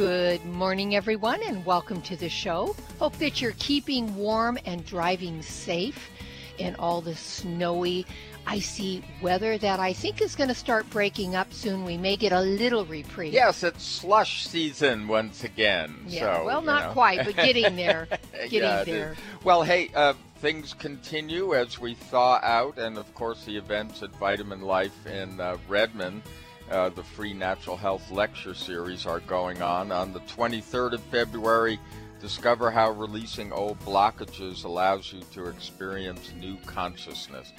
Good morning, everyone, and welcome to the show. Hope that you're keeping warm and driving safe in all the snowy, icy weather that I think is going to start breaking up soon. We may get a little reprieve. Yes, it's slush season once again. Yeah, so, well, not know. quite, but getting there. Getting Yeah, it there. is. Well, hey, uh, things continue as we thaw out, and of course, the events at Vitamin Life in uh, Redmond. Uh, the free natural health lecture series are going on. On the 23rd of February, discover how releasing old blockages allows you to experience new consciousness.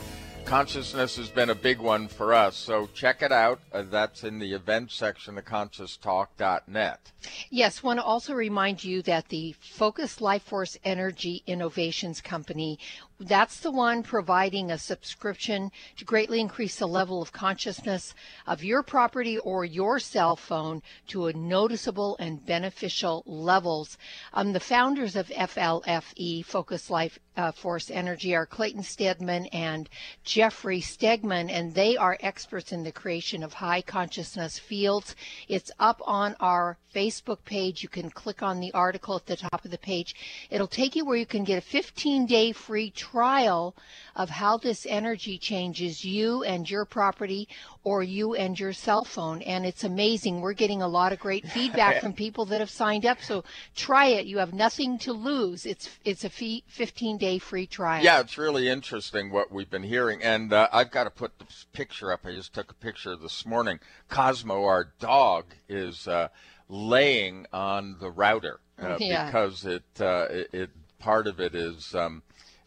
Consciousness has been a big one for us, so check it out. Uh, that's in the events section of conscioustalk.net. Yes, want to also remind you that the Focus Life Force Energy Innovations Company, that's the one providing a subscription to greatly increase the level of consciousness of your property or your cell phone to a noticeable and beneficial levels. Um, the founders of FLFE, Focus Life uh, Force Energy, are Clayton Stedman and Jeffrey Stegman, and they are experts in the creation of high consciousness fields. It's up on our Facebook page. You can click on the article at the top of the page. It'll take you where you can get a 15 day free trial of how this energy changes you and your property or you and your cell phone. And it's amazing. We're getting a lot of great feedback from people that have signed up. So try it. You have nothing to lose. It's, it's a fee, 15 day free trial. Yeah, it's really interesting what we've been hearing. And uh, I've got to put this picture up. I just took a picture this morning. Cosmo, our dog, is uh, laying on the router uh, Yeah. because it, uh, it, it part of it is. Um,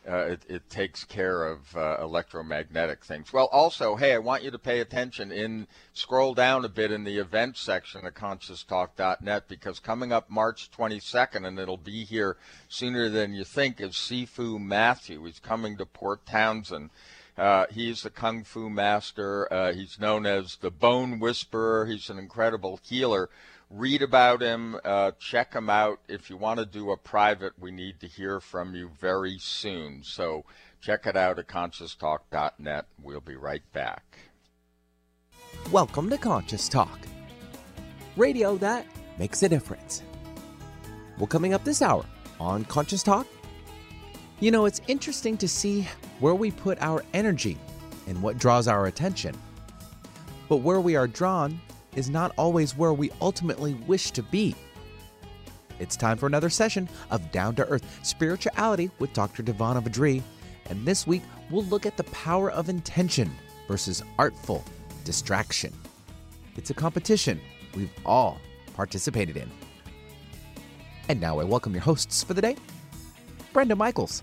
uh, it, it takes care of uh, electromagnetic things. Well, also, hey, I want you to pay attention. In scroll down a bit in the events section of ConsciousTalk.net because coming up March 22nd, and it'll be here sooner than you think, is Sifu Matthew. He's coming to Port Townsend. Uh, he's the kung fu master. Uh, he's known as the Bone Whisperer. He's an incredible healer. Read about him. Uh, check him out. If you want to do a private, we need to hear from you very soon. So check it out at conscioustalk.net. We'll be right back. Welcome to Conscious Talk, radio that makes a difference. Well, coming up this hour on Conscious Talk, you know, it's interesting to see where we put our energy and what draws our attention. But where we are drawn is not always where we ultimately wish to be. It's time for another session of Down to Earth Spirituality with Dr. Devana Vadri. And this week, we'll look at the power of intention versus artful distraction. It's a competition we've all participated in. And now I welcome your hosts for the day Brenda Michaels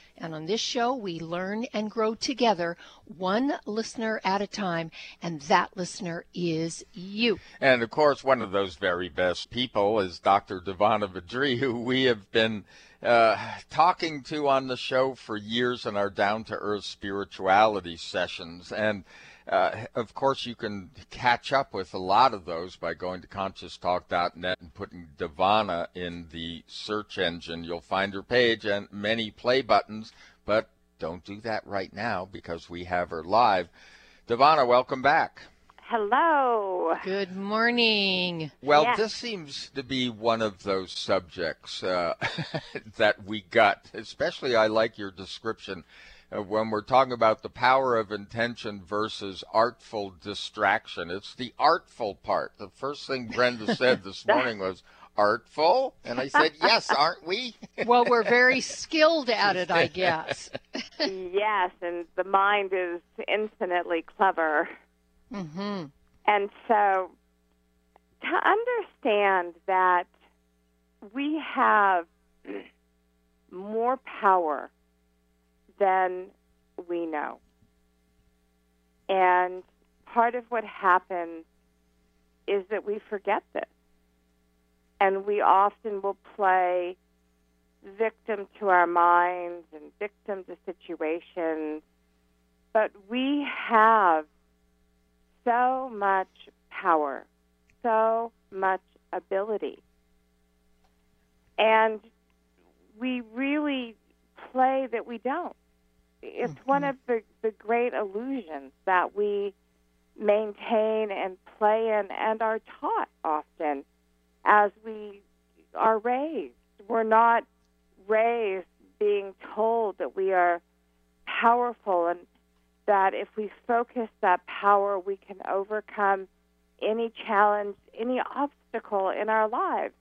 And on this show, we learn and grow together, one listener at a time, and that listener is you. And of course, one of those very best people is Dr. Devana Vadri, who we have been uh, talking to on the show for years in our down to earth spirituality sessions. And uh, of course, you can catch up with a lot of those by going to conscioustalk.net and putting Devana in the search engine. You'll find her page and many play buttons, but don't do that right now because we have her live. Devana, welcome back. Hello. Good morning. Well, Yes. this seems to be one of those subjects uh, that we got. Especially, I like your description when we're talking about the power of intention versus artful distraction. It's the artful part. The first thing Brenda said this morning was artful? And I said, Yes, aren't we? well, we're very skilled at it, I guess. yes, and the mind is infinitely clever. Mm-hmm. And so to understand that we have more power than we know. And part of what happens is that we forget this. And we often will play victim to our minds and victim to situations. But we have so much power, so much ability. And we really play that we don't. It's mm-hmm. one of the, the great illusions that we maintain and play in and are taught often as we are raised. We're not raised being told that we are powerful and that if we focus that power, we can overcome any challenge, any obstacle in our lives.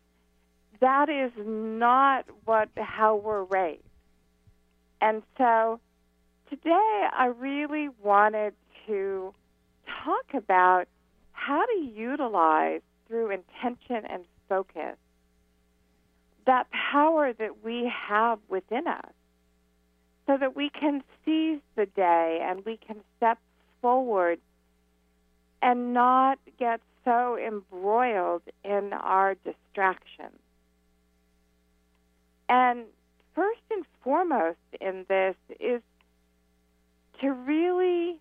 That is not what how we're raised. And so today I really wanted to talk about how to utilize through intention and focus that power that we have within us so that we can seize the day and we can step forward and not get so embroiled in our distractions. And first and foremost in this is to really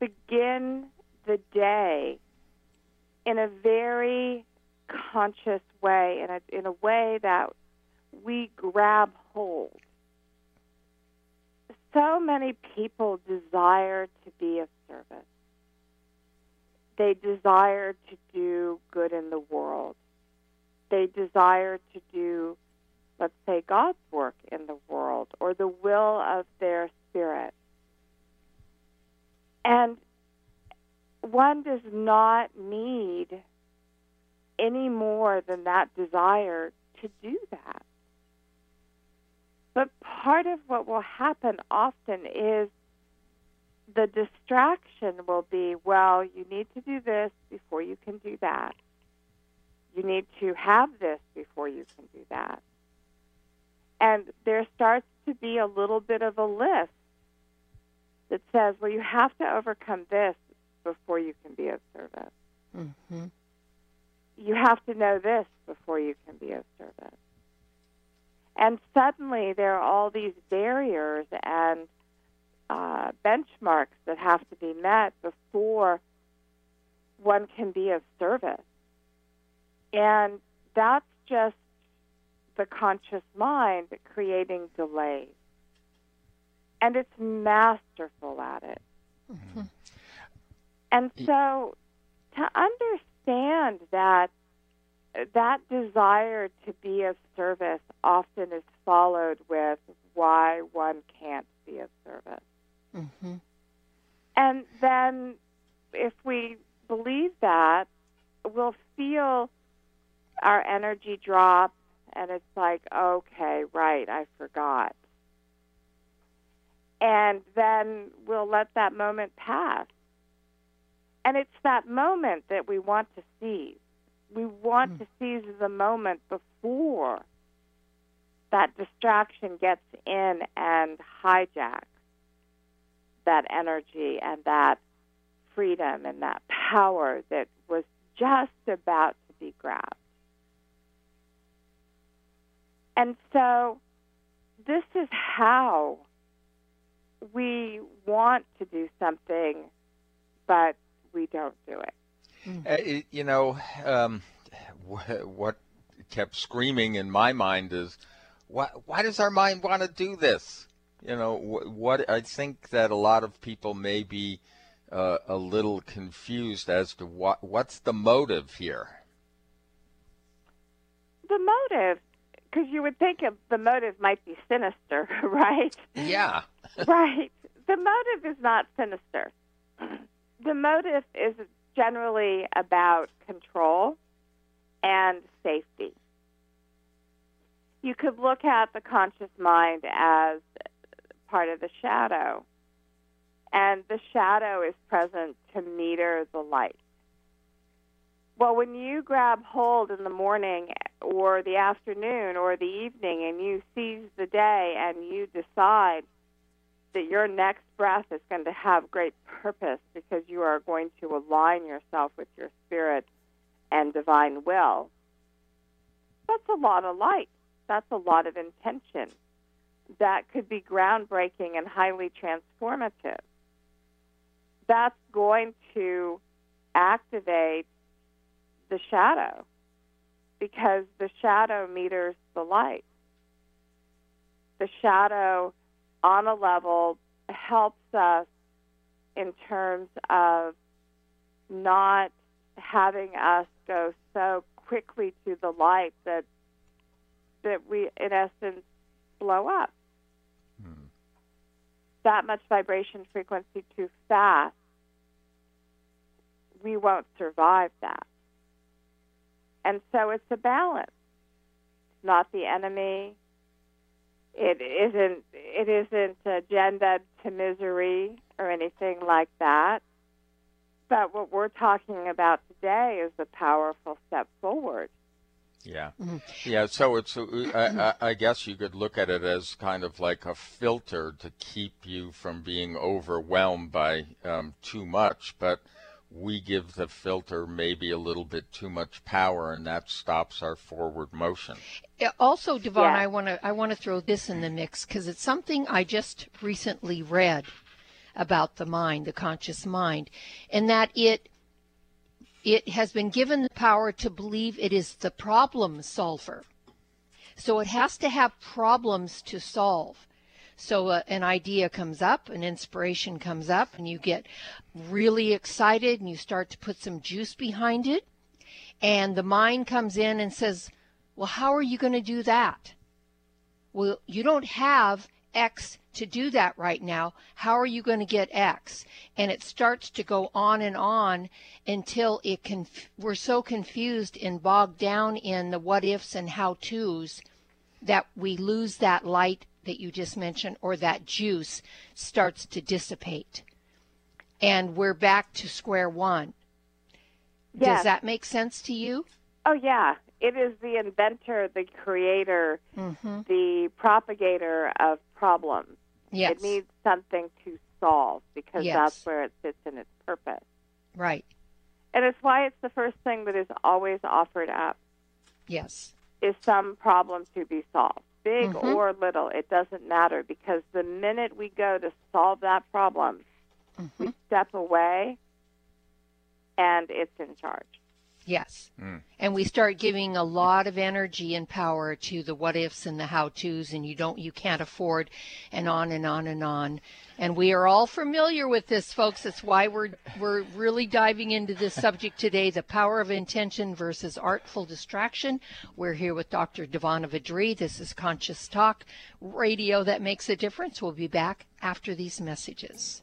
begin the day in a very conscious way, in a, in a way that we grab hold. So many people desire to be of service. They desire to do good in the world. They desire to do, let's say, God's work in the world or the will of their spirit. And one does not need any more than that desire to do that. But part of what will happen often is the distraction will be well, you need to do this before you can do that. You need to have this before you can do that. And there starts to be a little bit of a list that says, well, you have to overcome this before you can be of service. Mm-hmm. You have to know this before you can be of service. And suddenly there are all these barriers and uh, benchmarks that have to be met before one can be of service. And that's just the conscious mind creating delays. And it's masterful at it. Mm-hmm. And so to understand that that desire to be of service often is followed with why one can't be of service. Mm-hmm. And then if we believe that, we'll feel our energy drop, and it's like, okay, right, I forgot. And then we'll let that moment pass. And it's that moment that we want to seize. We want mm. to seize the moment before that distraction gets in and hijacks that energy and that freedom and that power that was just about to be grabbed. And so this is how we want to do something, but we don't do it. Uh, you know, um, what kept screaming in my mind is, why, why does our mind want to do this? You know, what I think that a lot of people may be uh, a little confused as to what what's the motive here. The motive, because you would think the motive might be sinister, right? Yeah. right. The motive is not sinister the motive is generally about control and safety. You could look at the conscious mind as part of the shadow, and the shadow is present to meter the light. Well, when you grab hold in the morning or the afternoon or the evening and you seize the day and you decide that your next breath is going to have great purpose because you are going to align yourself with your spirit and divine will, that's a lot of light. That's a lot of intention. That could be groundbreaking and highly transformative. That's going to activate the shadow because the shadow meters the light. The shadow, on a level, helps us in terms of not having us go so quickly to the light that that we, in essence, blow up. Hmm. That much vibration frequency too fast, we won't survive that. And so it's a balance. It's not the enemy. It isn't. It isn't agenda to misery or anything like that. But what we're talking about today is a powerful step forward. Yeah, mm-hmm. yeah. So it's. Uh, I, I, guess you could look at it as kind of like a filter to keep you from being overwhelmed by um, too much, but we give the filter maybe a little bit too much power and that stops our forward motion. Also, Devon, yeah. I want to I want to throw this in the mix because it's something I just recently read about the mind, the conscious mind, and that it it has been given the power to believe it is the problem solver. So it has to have problems to solve. So uh, an idea comes up, an inspiration comes up, and you get really excited and you start to put some juice behind it. And the mind comes in and says, Well, how are you going to do that? Well, you don't have X to do that right now. How are you going to get X? And it starts to go on and on until it can, we're so confused and bogged down in the what ifs and how to's that we lose that light that you just mentioned or that juice starts to dissipate. And we're back to square one. Yes. Does that make sense to you? Oh, yeah. It is the inventor, the creator, mm-hmm. the propagator of problems. Yes. It needs something to solve because yes. that's where it fits in its purpose. Right. And it's why it's the first thing that is always offered up. Yes. Is some problem to be solved big mm-hmm. or little, it doesn't matter because the minute we go to solve that problem, mm-hmm. we step away and it's in charge. Yes. Mm. And we start giving a lot of energy and power to the what ifs and the how to's and you don't you can't afford and on and on and on. And we are all familiar with this folks. That's why we're we're really diving into this subject today, the power of intention versus artful distraction. We're here with Dr. Devana Vadri. This is Conscious Talk, radio that makes a difference. We'll be back after these messages.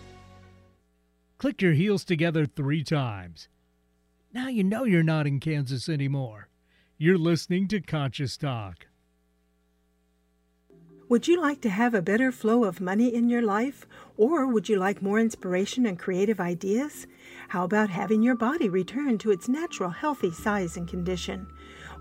Click your heels together three times. Now you know you're not in Kansas anymore. You're listening to Conscious Talk. Would you like to have a better flow of money in your life? Or would you like more inspiration and creative ideas? How about having your body return to its natural healthy size and condition?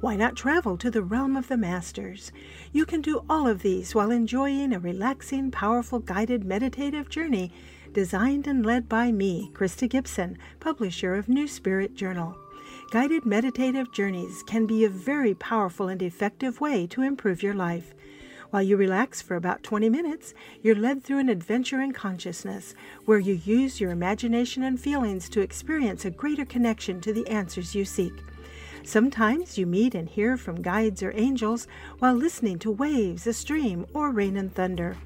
Why not travel to the realm of the masters? You can do all of these while enjoying a relaxing, powerful, guided meditative journey designed and led by me, Krista Gibson, publisher of New Spirit Journal. Guided meditative journeys can be a very powerful and effective way to improve your life. While you relax for about 20 minutes, you're led through an adventure in consciousness where you use your imagination and feelings to experience a greater connection to the answers you seek. Sometimes you meet and hear from guides or angels while listening to waves, a stream, or rain and thunder.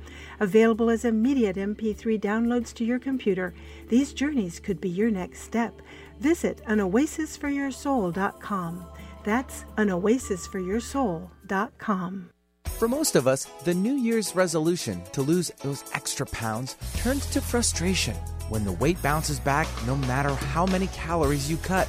Available as immediate MP3 downloads to your computer, these journeys could be your next step. Visit anoasisforyoursoul.com. That's anoasisforyoursoul.com. For most of us, the New Year's resolution to lose those extra pounds turns to frustration when the weight bounces back no matter how many calories you cut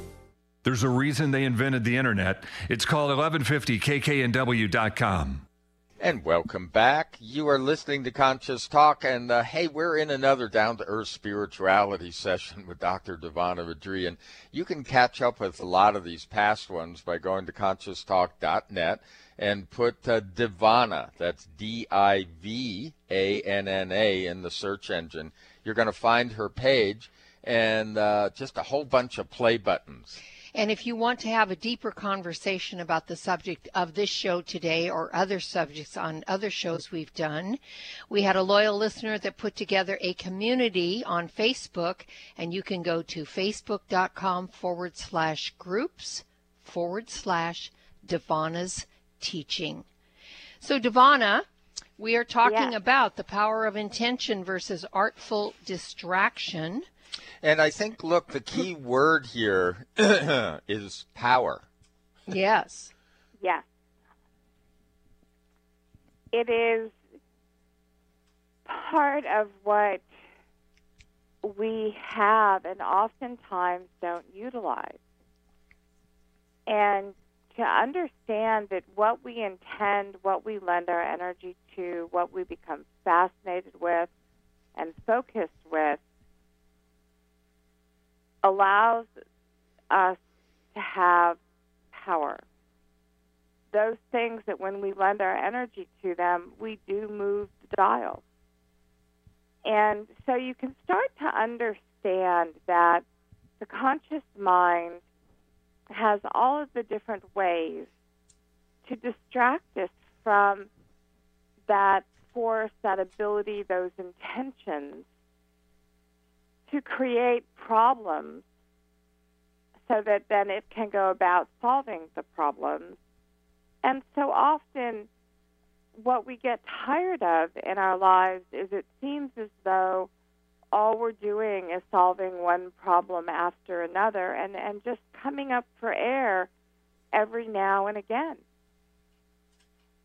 There's a reason they invented the internet. It's called 1150kknw.com. And welcome back. You are listening to Conscious Talk, and uh, hey, we're in another down to earth spirituality session with Dr. Divana Vidri. And you can catch up with a lot of these past ones by going to conscioustalk.net and put uh, Divana, that's D I V A N N A, in the search engine. You're going to find her page and uh, just a whole bunch of play buttons. And if you want to have a deeper conversation about the subject of this show today or other subjects on other shows we've done, we had a loyal listener that put together a community on Facebook, and you can go to facebook.com forward slash groups forward slash Divana's teaching. So, Divana, we are talking about the power of intention versus artful distraction. And I think, look, the key word here is power. Yes. Yes. It is part of what we have and oftentimes don't utilize. And to understand that what we intend, what we lend our energy to, what we become fascinated with and focused with allows us to have power. Those things that when we lend our energy to them, we do move the dial. And so you can start to understand that the conscious mind has all of the different ways to distract us from that force, that ability, those intentions to create problems so that then it can go about solving the problems. And so often what we get tired of in our lives is it seems as though all we're doing is solving one problem after another and, and just coming up for air every now and again.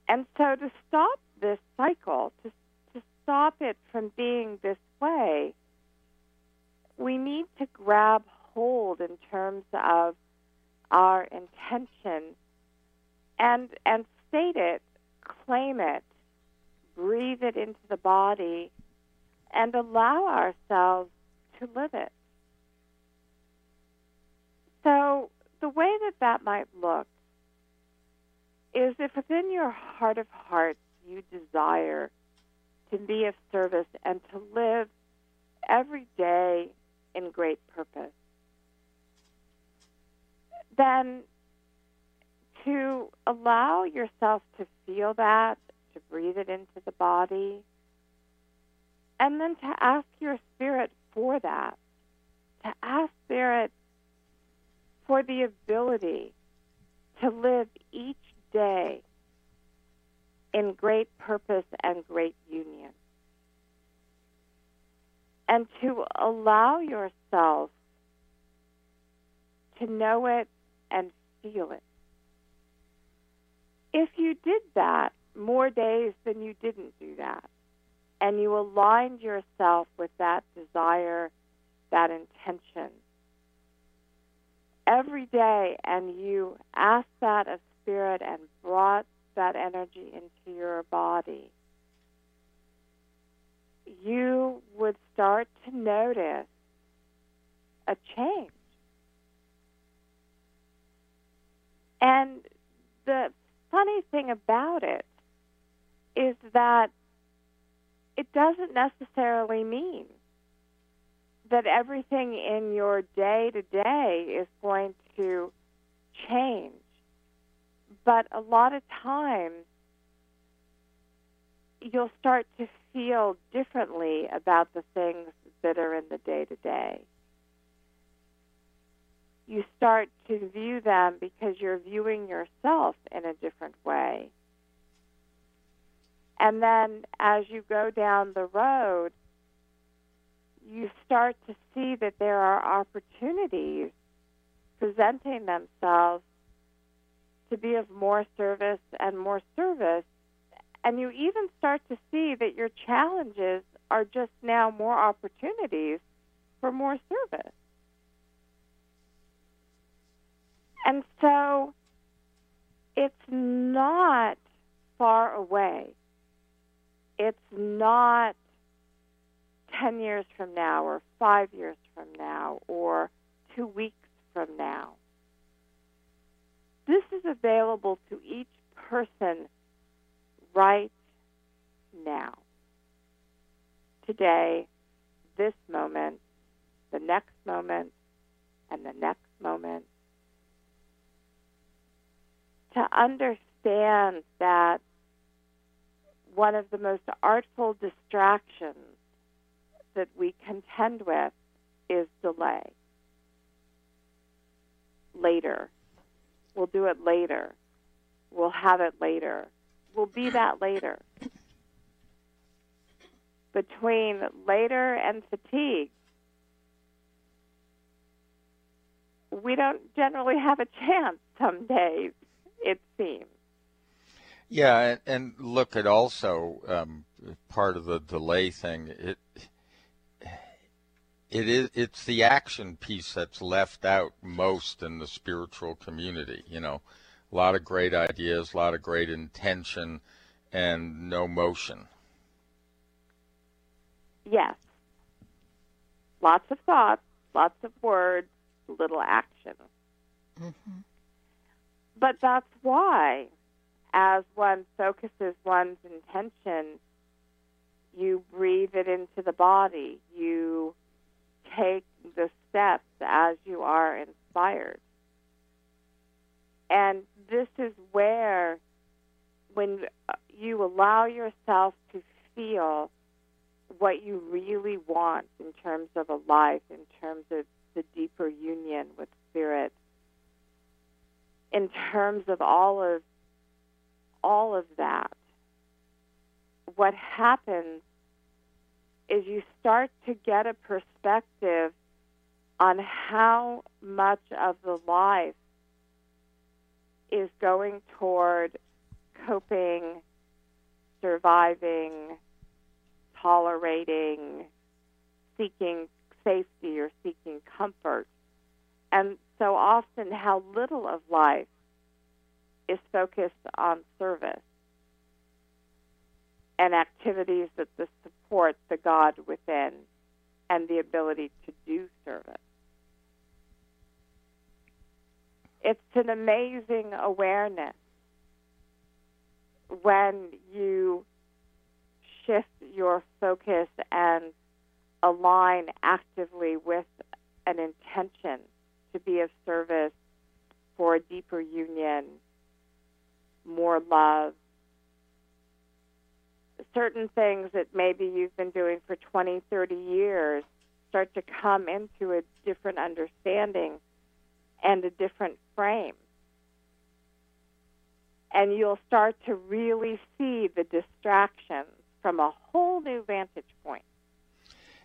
And so to stop this cycle, to, to stop it from being this way, we need to grab hold in terms of our intention and and state it, claim it, breathe it into the body, and allow ourselves to live it. So the way that that might look is if within your heart of hearts you desire to be of service and to live every day in great purpose, then to allow yourself to feel that, to breathe it into the body, and then to ask your spirit for that, to ask spirit for the ability to live each day in great purpose and great union. And to allow yourself to know it and feel it. If you did that more days than you didn't do that, and you aligned yourself with that desire, that intention, every day, and you asked that of spirit and brought that energy into your body, you would start to notice a change. And the funny thing about it is that it doesn't necessarily mean that everything in your day to day is going to change. But a lot of times, you'll start to feel differently about the things that are in the day to day. You start to view them because you're viewing yourself in a different way. And then as you go down the road, you start to see that there are opportunities presenting themselves to be of more service and more service. And you even start to see that your challenges are just now more opportunities for more service. And so it's not far away. It's not 10 years from now or five years from now or two weeks from now. This is available to each person right now. Today, this moment, the next moment, and the next moment. To understand that one of the most artful distractions that we contend with is delay. Later. We'll do it later. We'll have it later. We'll be that later. Between later and fatigue, we don't generally have a chance some days, it seems. Yeah, and, and look at also um, part of the delay thing. It it is it's the action piece that's left out most in the spiritual community. You know, a lot of great ideas, a lot of great intention, and no motion. Yes, lots of thoughts, lots of words, little action. Mm-hmm. But that's why as one focuses one's intention, you breathe it into the body. You take the steps as you are inspired. And this is where, when you allow yourself to feel what you really want in terms of a life, in terms of the deeper union with spirit, in terms of all of all of that, what happens is you start to get a perspective on how much of the life is going toward coping, surviving, tolerating, seeking safety or seeking comfort. And so often, how little of life is focused on service and activities that support the God within and the ability to do service. It's an amazing awareness when you shift your focus and align actively with an intention to be of service for a deeper union, more love, certain things that maybe you've been doing for 20, 30 years start to come into a different understanding and a different frame. And you'll start to really see the distractions from a whole new vantage point.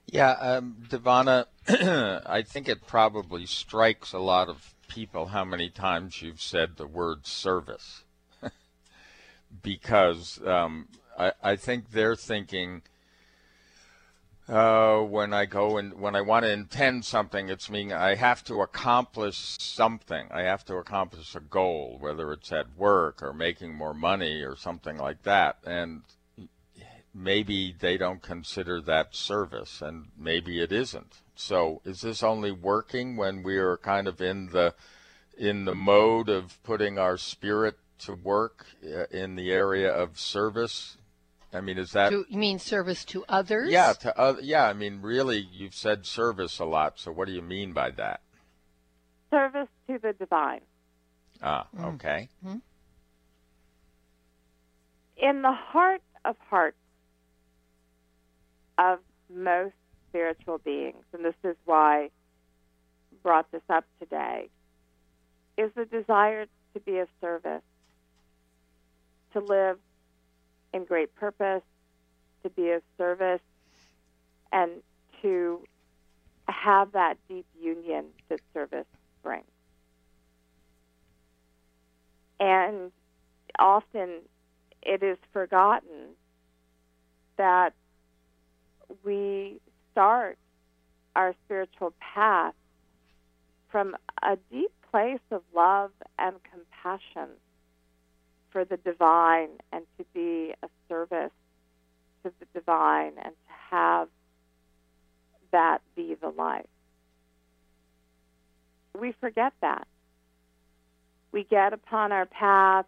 Yeah, um, Devana, I think it probably strikes a lot of people how many times you've said the word service. because um, I, I think they're thinking uh, when I go and when I want to intend something, it's meaning I have to accomplish something. I have to accomplish a goal, whether it's at work or making more money or something like that. And maybe they don't consider that service, and maybe it isn't. So, is this only working when we are kind of in the in the mode of putting our spirit to work uh, in the area of service I mean, is that to, you mean service to others? Yeah, to uh, yeah. I mean, really, you've said service a lot. So, what do you mean by that? Service to the divine. Ah, okay. Mm-hmm. In the heart of hearts of most spiritual beings, and this is why I brought this up today, is the desire to be of service, to live in great purpose, to be of service, and to have that deep union that service brings. And often it is forgotten that we start our spiritual path from a deep place of love and compassion for the divine and to be a service to the divine and to have that be the life. We forget that. We get upon our path,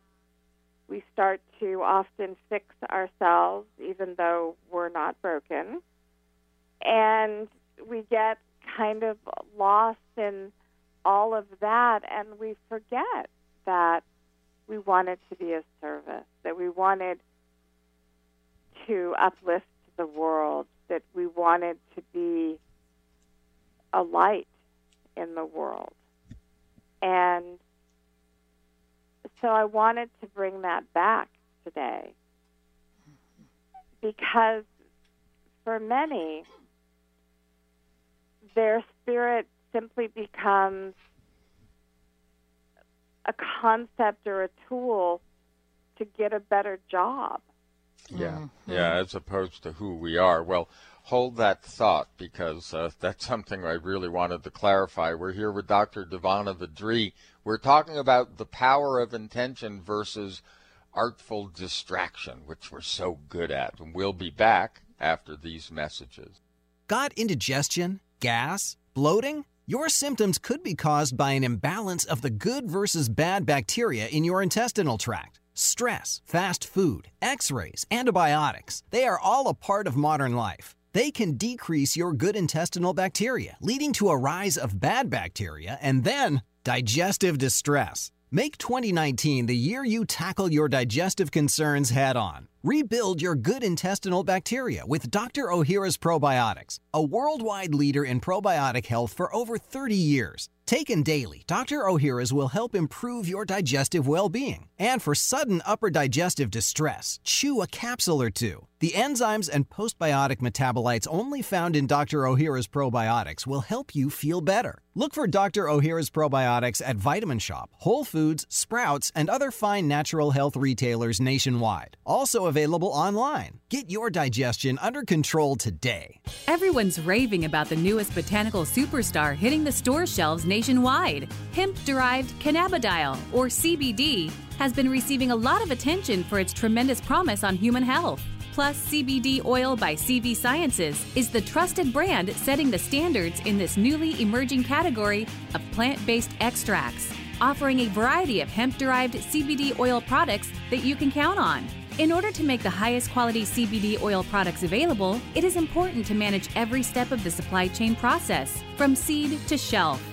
we start to often fix ourselves, even though we're not broken, and we get kind of lost in all of that, and we forget that we wanted to be of service, that we wanted to uplift the world, that we wanted to be a light in the world. And so I wanted to bring that back today because for many, their spirit simply becomes a concept or a tool to get a better job. Yeah, mm-hmm. yeah, as opposed to who we are. Well, hold that thought because uh, that's something I really wanted to clarify. We're here with Dr. Devana Vadri. We're talking about the power of intention versus artful distraction, which we're so good at. And we'll be back after these messages. Got indigestion, gas, bloating? Your symptoms could be caused by an imbalance of the good versus bad bacteria in your intestinal tract. Stress, fast food, x rays, antibiotics, they are all a part of modern life. They can decrease your good intestinal bacteria, leading to a rise of bad bacteria and then digestive distress. Make 2019 the year you tackle your digestive concerns head on. Rebuild your good intestinal bacteria with Dr. Ohhira's Probiotics, a worldwide leader in probiotic health for over 30 years. Taken daily, Dr. Ohhira's will help improve your digestive well being. And for sudden upper digestive distress, chew a capsule or two. The enzymes and postbiotic metabolites only found in Dr. Ohhira's probiotics will help you feel better. Look for Dr. Ohhira's probiotics at Vitamin Shoppe, Whole Foods, Sprouts, and other fine natural health retailers nationwide. Also available online. Get your digestion under control today. Everyone's raving about the newest botanical superstar hitting the store shelves nationwide. Hemp derived cannabidiol, or CBD, has been receiving a lot of attention for its tremendous promise on human health. Plus, CBD Oil by CV Sciences is the trusted brand setting the standards in this newly emerging category of plant based extracts, offering a variety of hemp derived CBD oil products that you can count on. In order to make the highest quality CBD oil products available, it is important to manage every step of the supply chain process, from seed to shelf.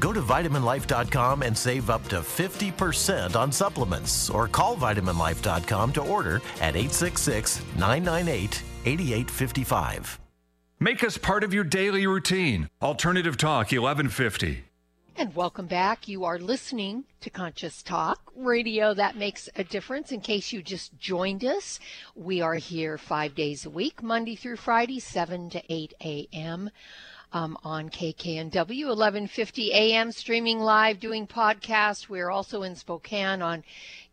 Go to vitaminlife.com and save up to 50% on supplements or call vitaminlife.com to order at 866 998 8855. Make us part of your daily routine. Alternative Talk 1150. And welcome back. You are listening to Conscious Talk, radio that makes a difference. In case you just joined us, we are here five days a week, Monday through Friday, 7 to 8 a.m um, on KKNW 1150 AM, streaming live, doing podcasts. We're also in Spokane on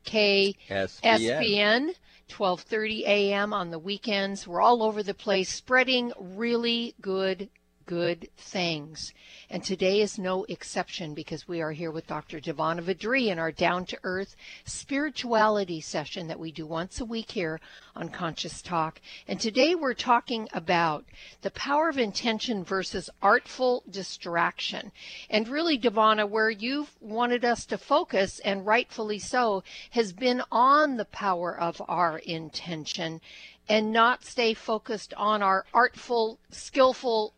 KSPN. 12:30 a.m. on the weekends. We're all over the place spreading really good good things. And today is no exception because we are here with Dr. Divanna Vadri in our down to earth spirituality session that we do once a week here on Conscious Talk. And today we're talking about the power of intention versus artful distraction. And really, Divanna, where you've wanted us to focus, and rightfully so, has been on the power of our intention and not stay focused on our artful, skillful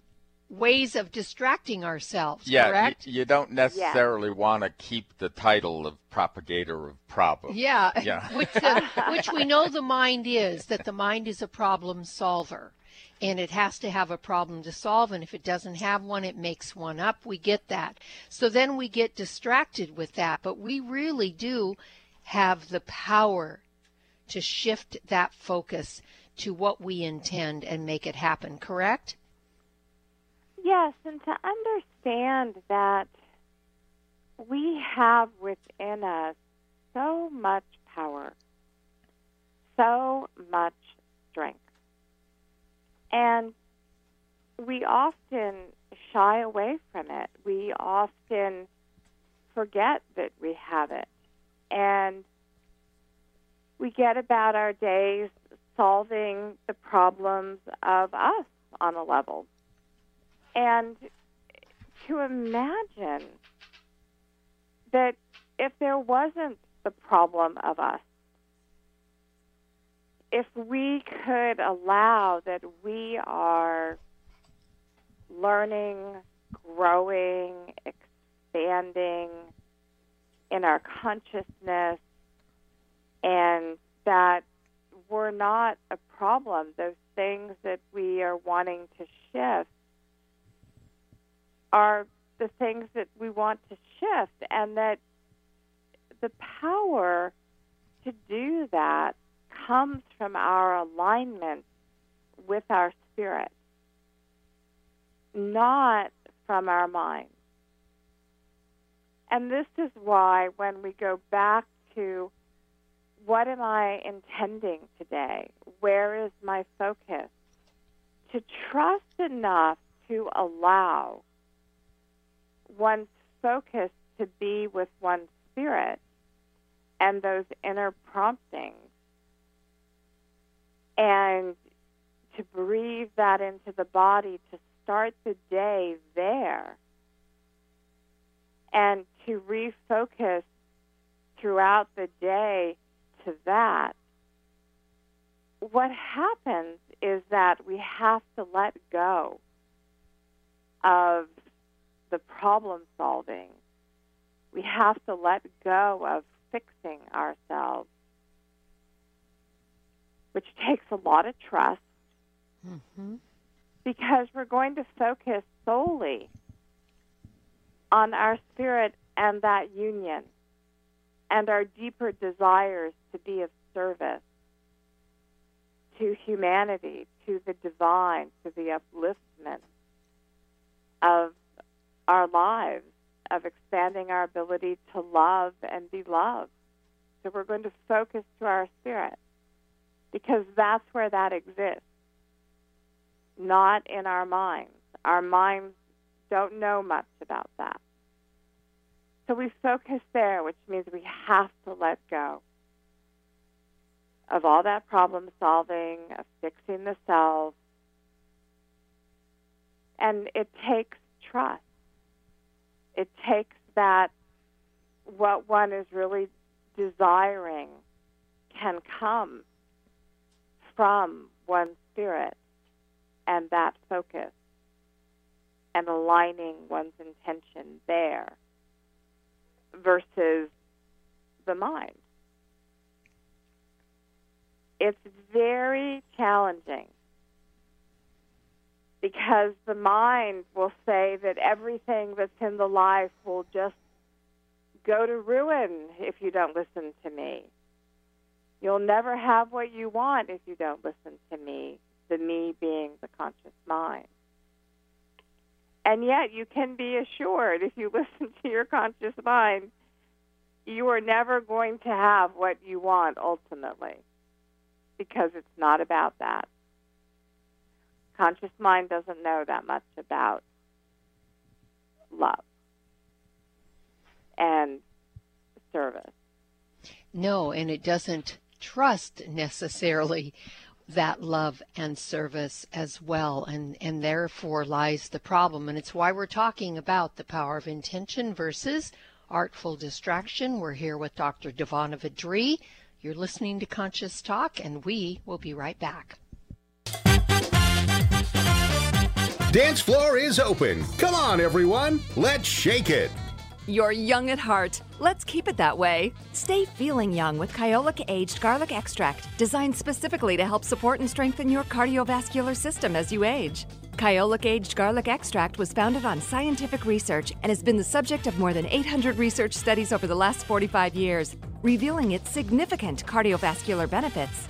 ways of distracting ourselves, yeah, correct? y- you don't necessarily want to keep the title of propagator of problems. Yeah, Yeah. which, the, which we know the mind is, that the mind is a problem solver. And it has to have a problem to solve, and if it doesn't have one, it makes one up. We get that. So then we get distracted with that, but we really do have the power to shift that focus to what we intend and make it happen, correct? Yes, and to understand that we have within us so much power, so much strength. And we often shy away from it. We often forget that we have it. And we get about our days solving the problems of us on a level. And to imagine that if there wasn't the problem of us, if we could allow that we are learning, growing, expanding in our consciousness, and that we're not a problem, those things that we are wanting to shift are the things that we want to shift, and that the power to do that comes from our alignment with our spirit, not from our mind. And this is why, when we go back to what am I intending today? Where is my focus? To trust enough to allow one's focus to be with one's spirit and those inner promptings and to breathe that into the body to start the day there and to refocus throughout the day to that, what happens is that we have to let go of the problem solving. We have to let go of fixing ourselves, which takes a lot of trust Mm-hmm. because we're going to focus solely on our spirit and that union and our deeper desires to be of service to humanity, to the divine, to the upliftment of our lives, of expanding our ability to love and be loved. So we're going to focus to our spirit because that's where that exists, not in our minds. Our minds don't know much about that. So we focus there, which means we have to let go of all that problem solving, of fixing the self. And it takes trust. It takes that what one is really desiring can come from one's spirit and that focus and aligning one's intention there versus the mind. It's very challenging because the mind will say that everything that's in the life will just go to ruin if you don't listen to me. You'll never have what you want if you don't listen to me, the me being the conscious mind. And yet, you can be assured if you listen to your conscious mind, you are never going to have what you want ultimately because it's not about that. Conscious mind doesn't know that much about love and service. No, and it doesn't trust necessarily that love and service as well and and therefore lies the problem. And it's why we're talking about the power of intention versus artful distraction. We're here with dr divanna vadri. You're listening to conscious talk and we will be right back dance floor is open. Come on, everyone. Let's shake it. You're young at heart. Let's keep it that way. Stay feeling young with Kyolic Aged Garlic Extract, designed specifically to help support and strengthen your cardiovascular system as you age. Kyolic Aged Garlic Extract was founded on scientific research and has been the subject of more than 800 research studies over the last 45 years, revealing its significant cardiovascular benefits.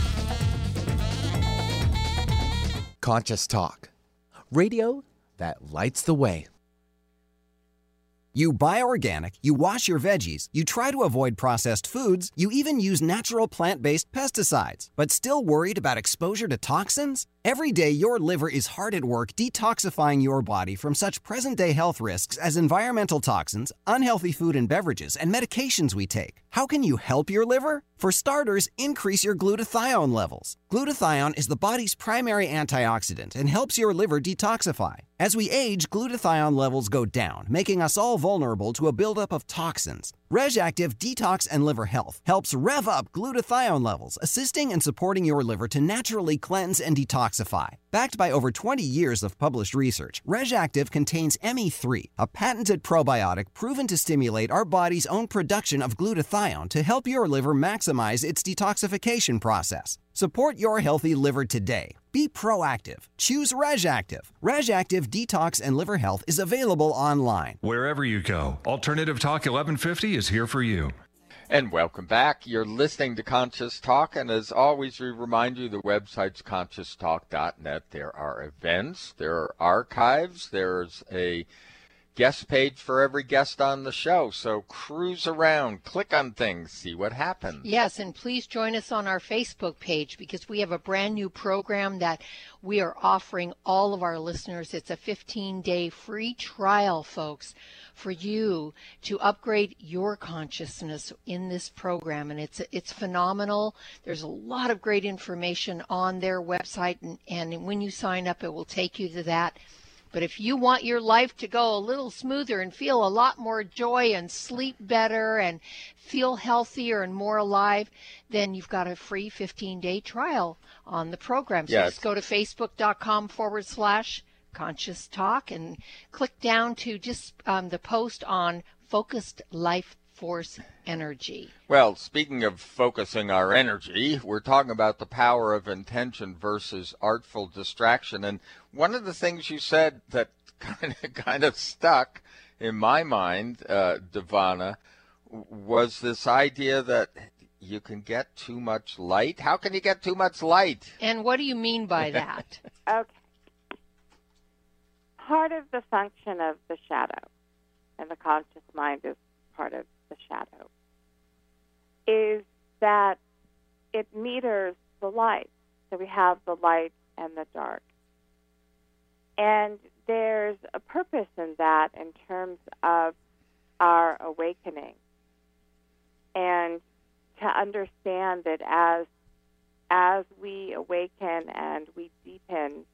Conscious Talk, radio that lights the way. You buy organic, you wash your veggies, you try to avoid processed foods, you even use natural plant based pesticides, but still worried about exposure to toxins? Every day, your liver is hard at work detoxifying your body from such present day health risks as environmental toxins, unhealthy food and beverages, and medications we take. How can you help your liver? For starters, increase your glutathione levels. Glutathione is the body's primary antioxidant and helps your liver detoxify. As we age, glutathione levels go down, making us all vulnerable to a buildup of toxins. Reg'Activ Detox and Liver Health helps rev up glutathione levels, assisting and supporting your liver to naturally cleanse and detoxify. Backed by over 20 years of published research, Reg'Activ contains ME3, a patented probiotic proven to stimulate our body's own production of glutathione to help your liver maximize its detoxification process. Support your healthy liver today. Be proactive. Choose Reg'Activ. Reg'Activ Detox and Liver Health is available online. Wherever you go, Alternative Talk 1150 is here for you. And welcome back. You're listening to Conscious Talk, and as always, we remind you the website's conscioustalk.net. There are events, there are archives, there's a guest page for every guest on the show. So cruise around, click on things, see what happens. Yes, and please join us on our Facebook page because we have a brand new program that we are offering all of our listeners. It's a 15 day free trial, folks, for you to upgrade your consciousness in this program. And it's, it's phenomenal. There's a lot of great information on their website. And, and when you sign up, it will take you to that. But if you want your life to go a little smoother and feel a lot more joy and sleep better and feel healthier and more alive, then you've got a free 15 day trial on the program. So Yes. just go to facebook.com forward slash conscious talk and click down to just um, the post on focused life force energy. Well, speaking of focusing our energy, we're talking about the power of intention versus artful distraction. And one of the things you said that kind of kind of stuck in my mind, uh, Divanna, was this idea that you can get too much light. How can you get too much light? And what do you mean by that? Okay. Part of the function of the shadow, and the conscious mind is part of the shadow, is that it meters the light. So we have the light and the dark. And there's a purpose in that in terms of our awakening. And to understand that as as we awaken and we deepen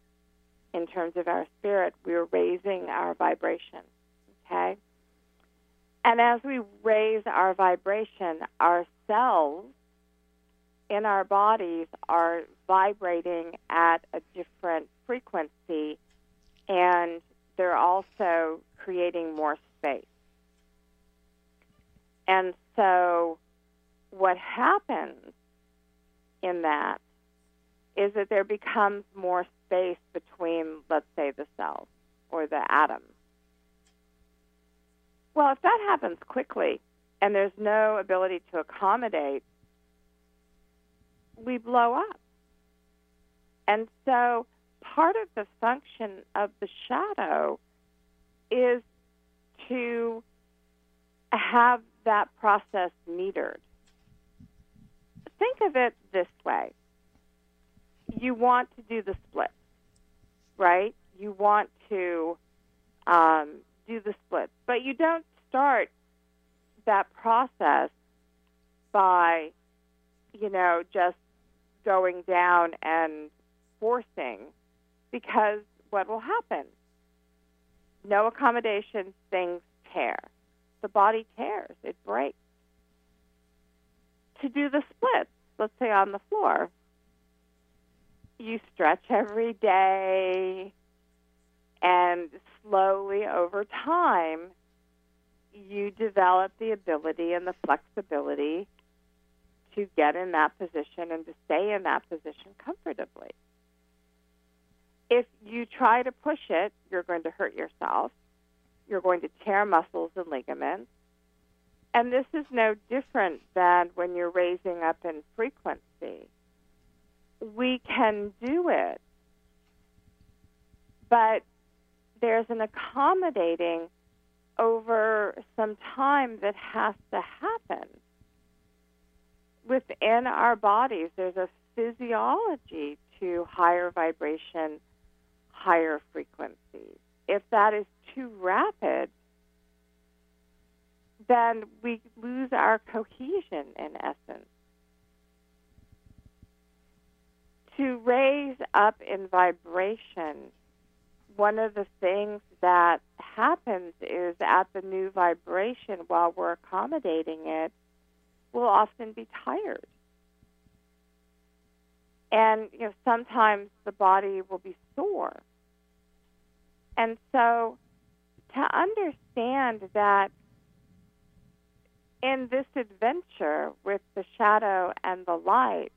in terms of our spirit, we're raising our vibration. Okay? And as we raise our vibration, our cells in our bodies are vibrating at a different frequency and they're also creating more space. And so, what happens in that is that there becomes more space between, let's say, the cells or the atoms. Well, if that happens quickly and there's no ability to accommodate, we blow up. And so part of the function of the shadow is to have that process metered. Think of it this way you want to do the split, right? You want to um, do the splits. But you don't start that process by, you know, just going down and forcing, because what will happen? No accommodation, things tear. The body tears, it breaks. To do the splits, let's say on the floor, you stretch every day, and slowly over time, you develop the ability and the flexibility to get in that position and to stay in that position comfortably. If you try to push it, you're going to hurt yourself. You're going to tear muscles and ligaments. And this is no different than when you're raising up in frequency. We can do it, but there's an accommodating over some time that has to happen. Within our bodies, there's a physiology to higher vibration, higher frequencies. If that is too rapid, then we lose our cohesion in essence. To raise up in vibration, one of the things that happens is at the new vibration, while we're accommodating it, we'll often be tired. And you know, sometimes the body will be sore. And so to understand that in this adventure with the shadow and the light,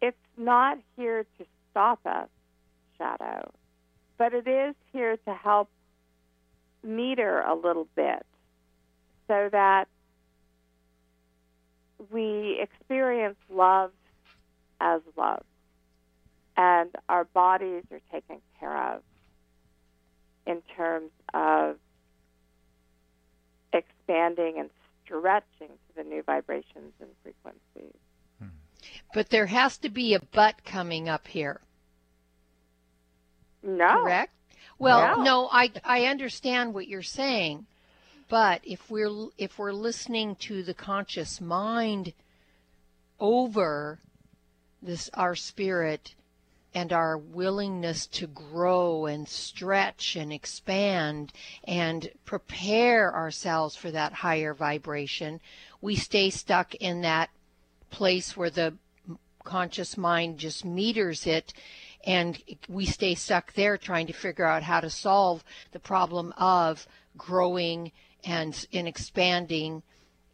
it's not here to stop us, shadow, but it is here to help meter a little bit so that we experience love as love and our bodies are taken care of in terms of expanding and stretching to the new vibrations and frequencies. Hmm. But there has to be a but coming up here. No. Correct? Well, No. no, I I understand what you're saying, but if we're if we're listening to the conscious mind over this our spirit and our willingness to grow and stretch and expand and prepare ourselves for that higher vibration, we stay stuck in that place where the conscious mind just meters it and we stay stuck there trying to figure out how to solve the problem of growing and, and expanding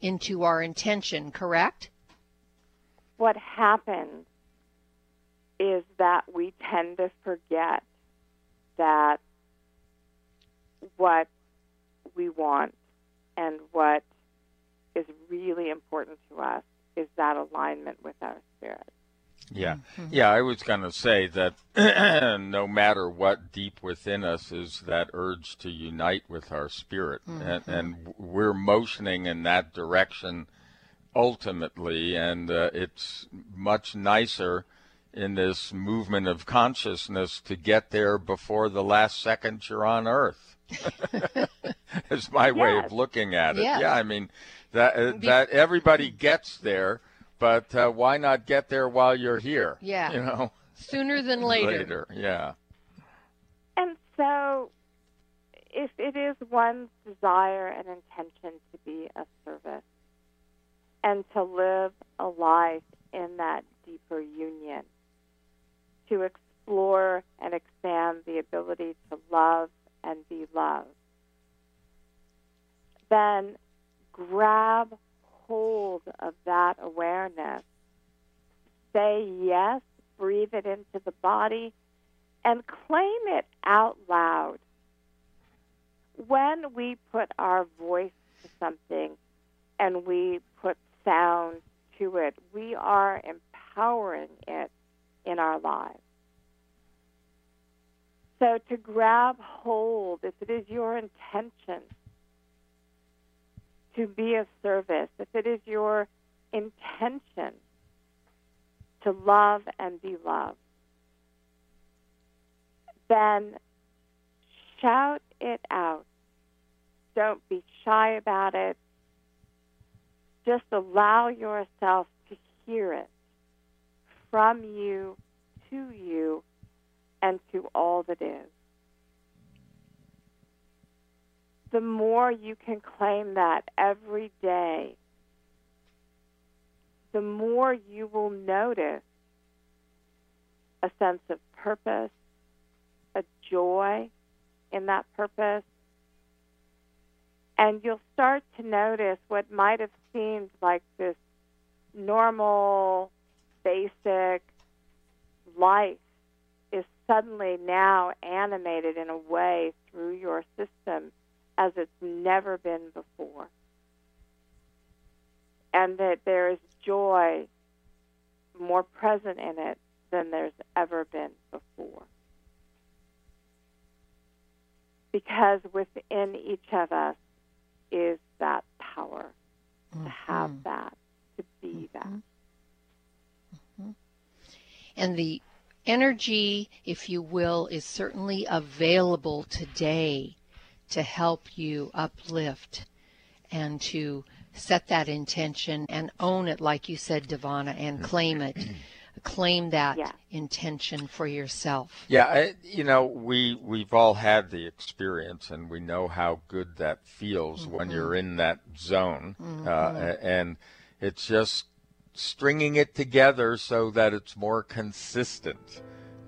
into our intention, correct? What happens is that we tend to forget that what we want and what is really important to us is that alignment with our spirit. Yeah, Mm-hmm. yeah. I was going to say that no matter what deep within us is that urge to unite with our spirit, Mm-hmm. and, and we're motioning in that direction ultimately, and uh, it's much nicer in this movement of consciousness to get there before the last second you're on Earth. is my way of looking at it. Yes. Yeah, I mean that uh, that everybody gets there, but uh, why not get there while you're here? Yeah. you know, Sooner than later. later. Yeah. And so, if it is one's desire and intention to be of service and to live a life in that deeper union, to explore and expand the ability to love and be loved, then grab hold of that awareness. Say yes, breathe it into the body, and claim it out loud. When we put our voice to something and we put sound to it, we are empowering it in our lives. So to grab hold, if it is your intention to be of service, if it is your intention to love and be loved, then shout it out. Don't be shy about it. Just allow yourself to hear it from you to you and to all that is. The more you can claim that every day, the more you will notice a sense of purpose, a joy in that purpose, and you'll start to notice what might have seemed like this normal, basic life is suddenly now animated in a way through your system as it's never been before. And that there is joy more present in it than there's ever been before. Because within each of us is that power mm-hmm. to have that, to be that. Mm-hmm. And the energy, if you will, is certainly available today to help you uplift and to set that intention and own it, like you said, Divanna, and claim it. claim that yeah. intention for yourself. Yeah, I, you know, we we've all had the experience, and we know how good that feels mm-hmm. when you're in that zone, mm-hmm. uh, and it's just stringing it together so that it's more consistent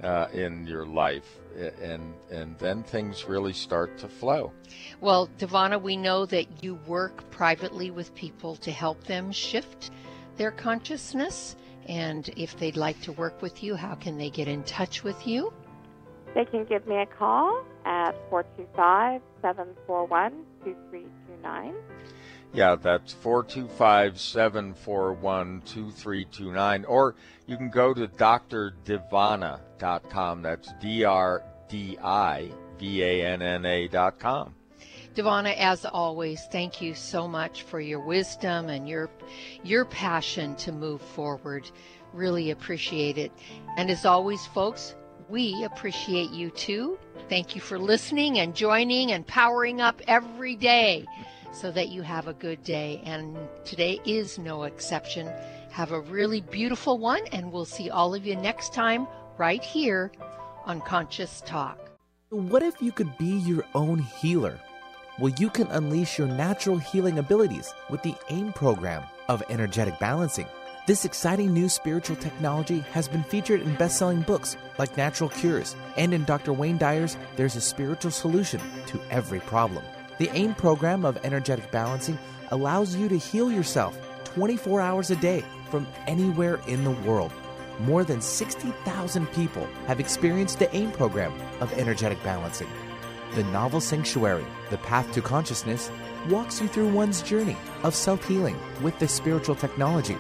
uh, in your life, and and then things really start to flow. Well, Divanna, we know that you work privately with people to help them shift their consciousness. And if they'd like to work with you, how can they get in touch with you? They can give me a call at 425 741 2329. Yeah, that's 425 741 2329. Or you can go to drdivanna.com. That's D R D I V A N N A.com. Divanna, as always, thank you so much for your wisdom and your your passion to move forward. Really appreciate it. And as always, folks, we appreciate you too. Thank you for listening and joining and powering up every day so that you have a good day. And today is no exception. Have a really beautiful one, and we'll see all of you next time right here on Conscious Talk. What if you could be your own healer? Well, you can unleash your natural healing abilities with the AIM program of energetic balancing. This exciting new spiritual technology has been featured in best selling books like Natural Cures, and in Dr. Wayne Dyer's There's a Spiritual Solution to Every Problem. The AIM program of energetic balancing allows you to heal yourself 24 hours a day from anywhere in the world. More than 60,000 people have experienced the AIM program of energetic balancing. The novel Sanctuary, The Path to Consciousness, walks you through one's journey of self healing with this spiritual technology.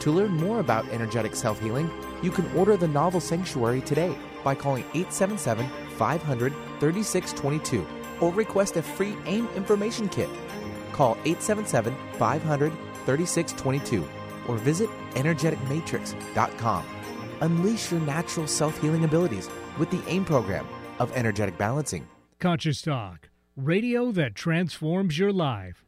To learn more about energetic self healing, you can order the novel Sanctuary today by calling 877 500 3622 or request a free AIM information kit. Call 877 500 3622 or visit energeticmatrix.com. Unleash your natural self healing abilities with the AIM program of energetic balancing. Conscious Talk, radio that transforms your life.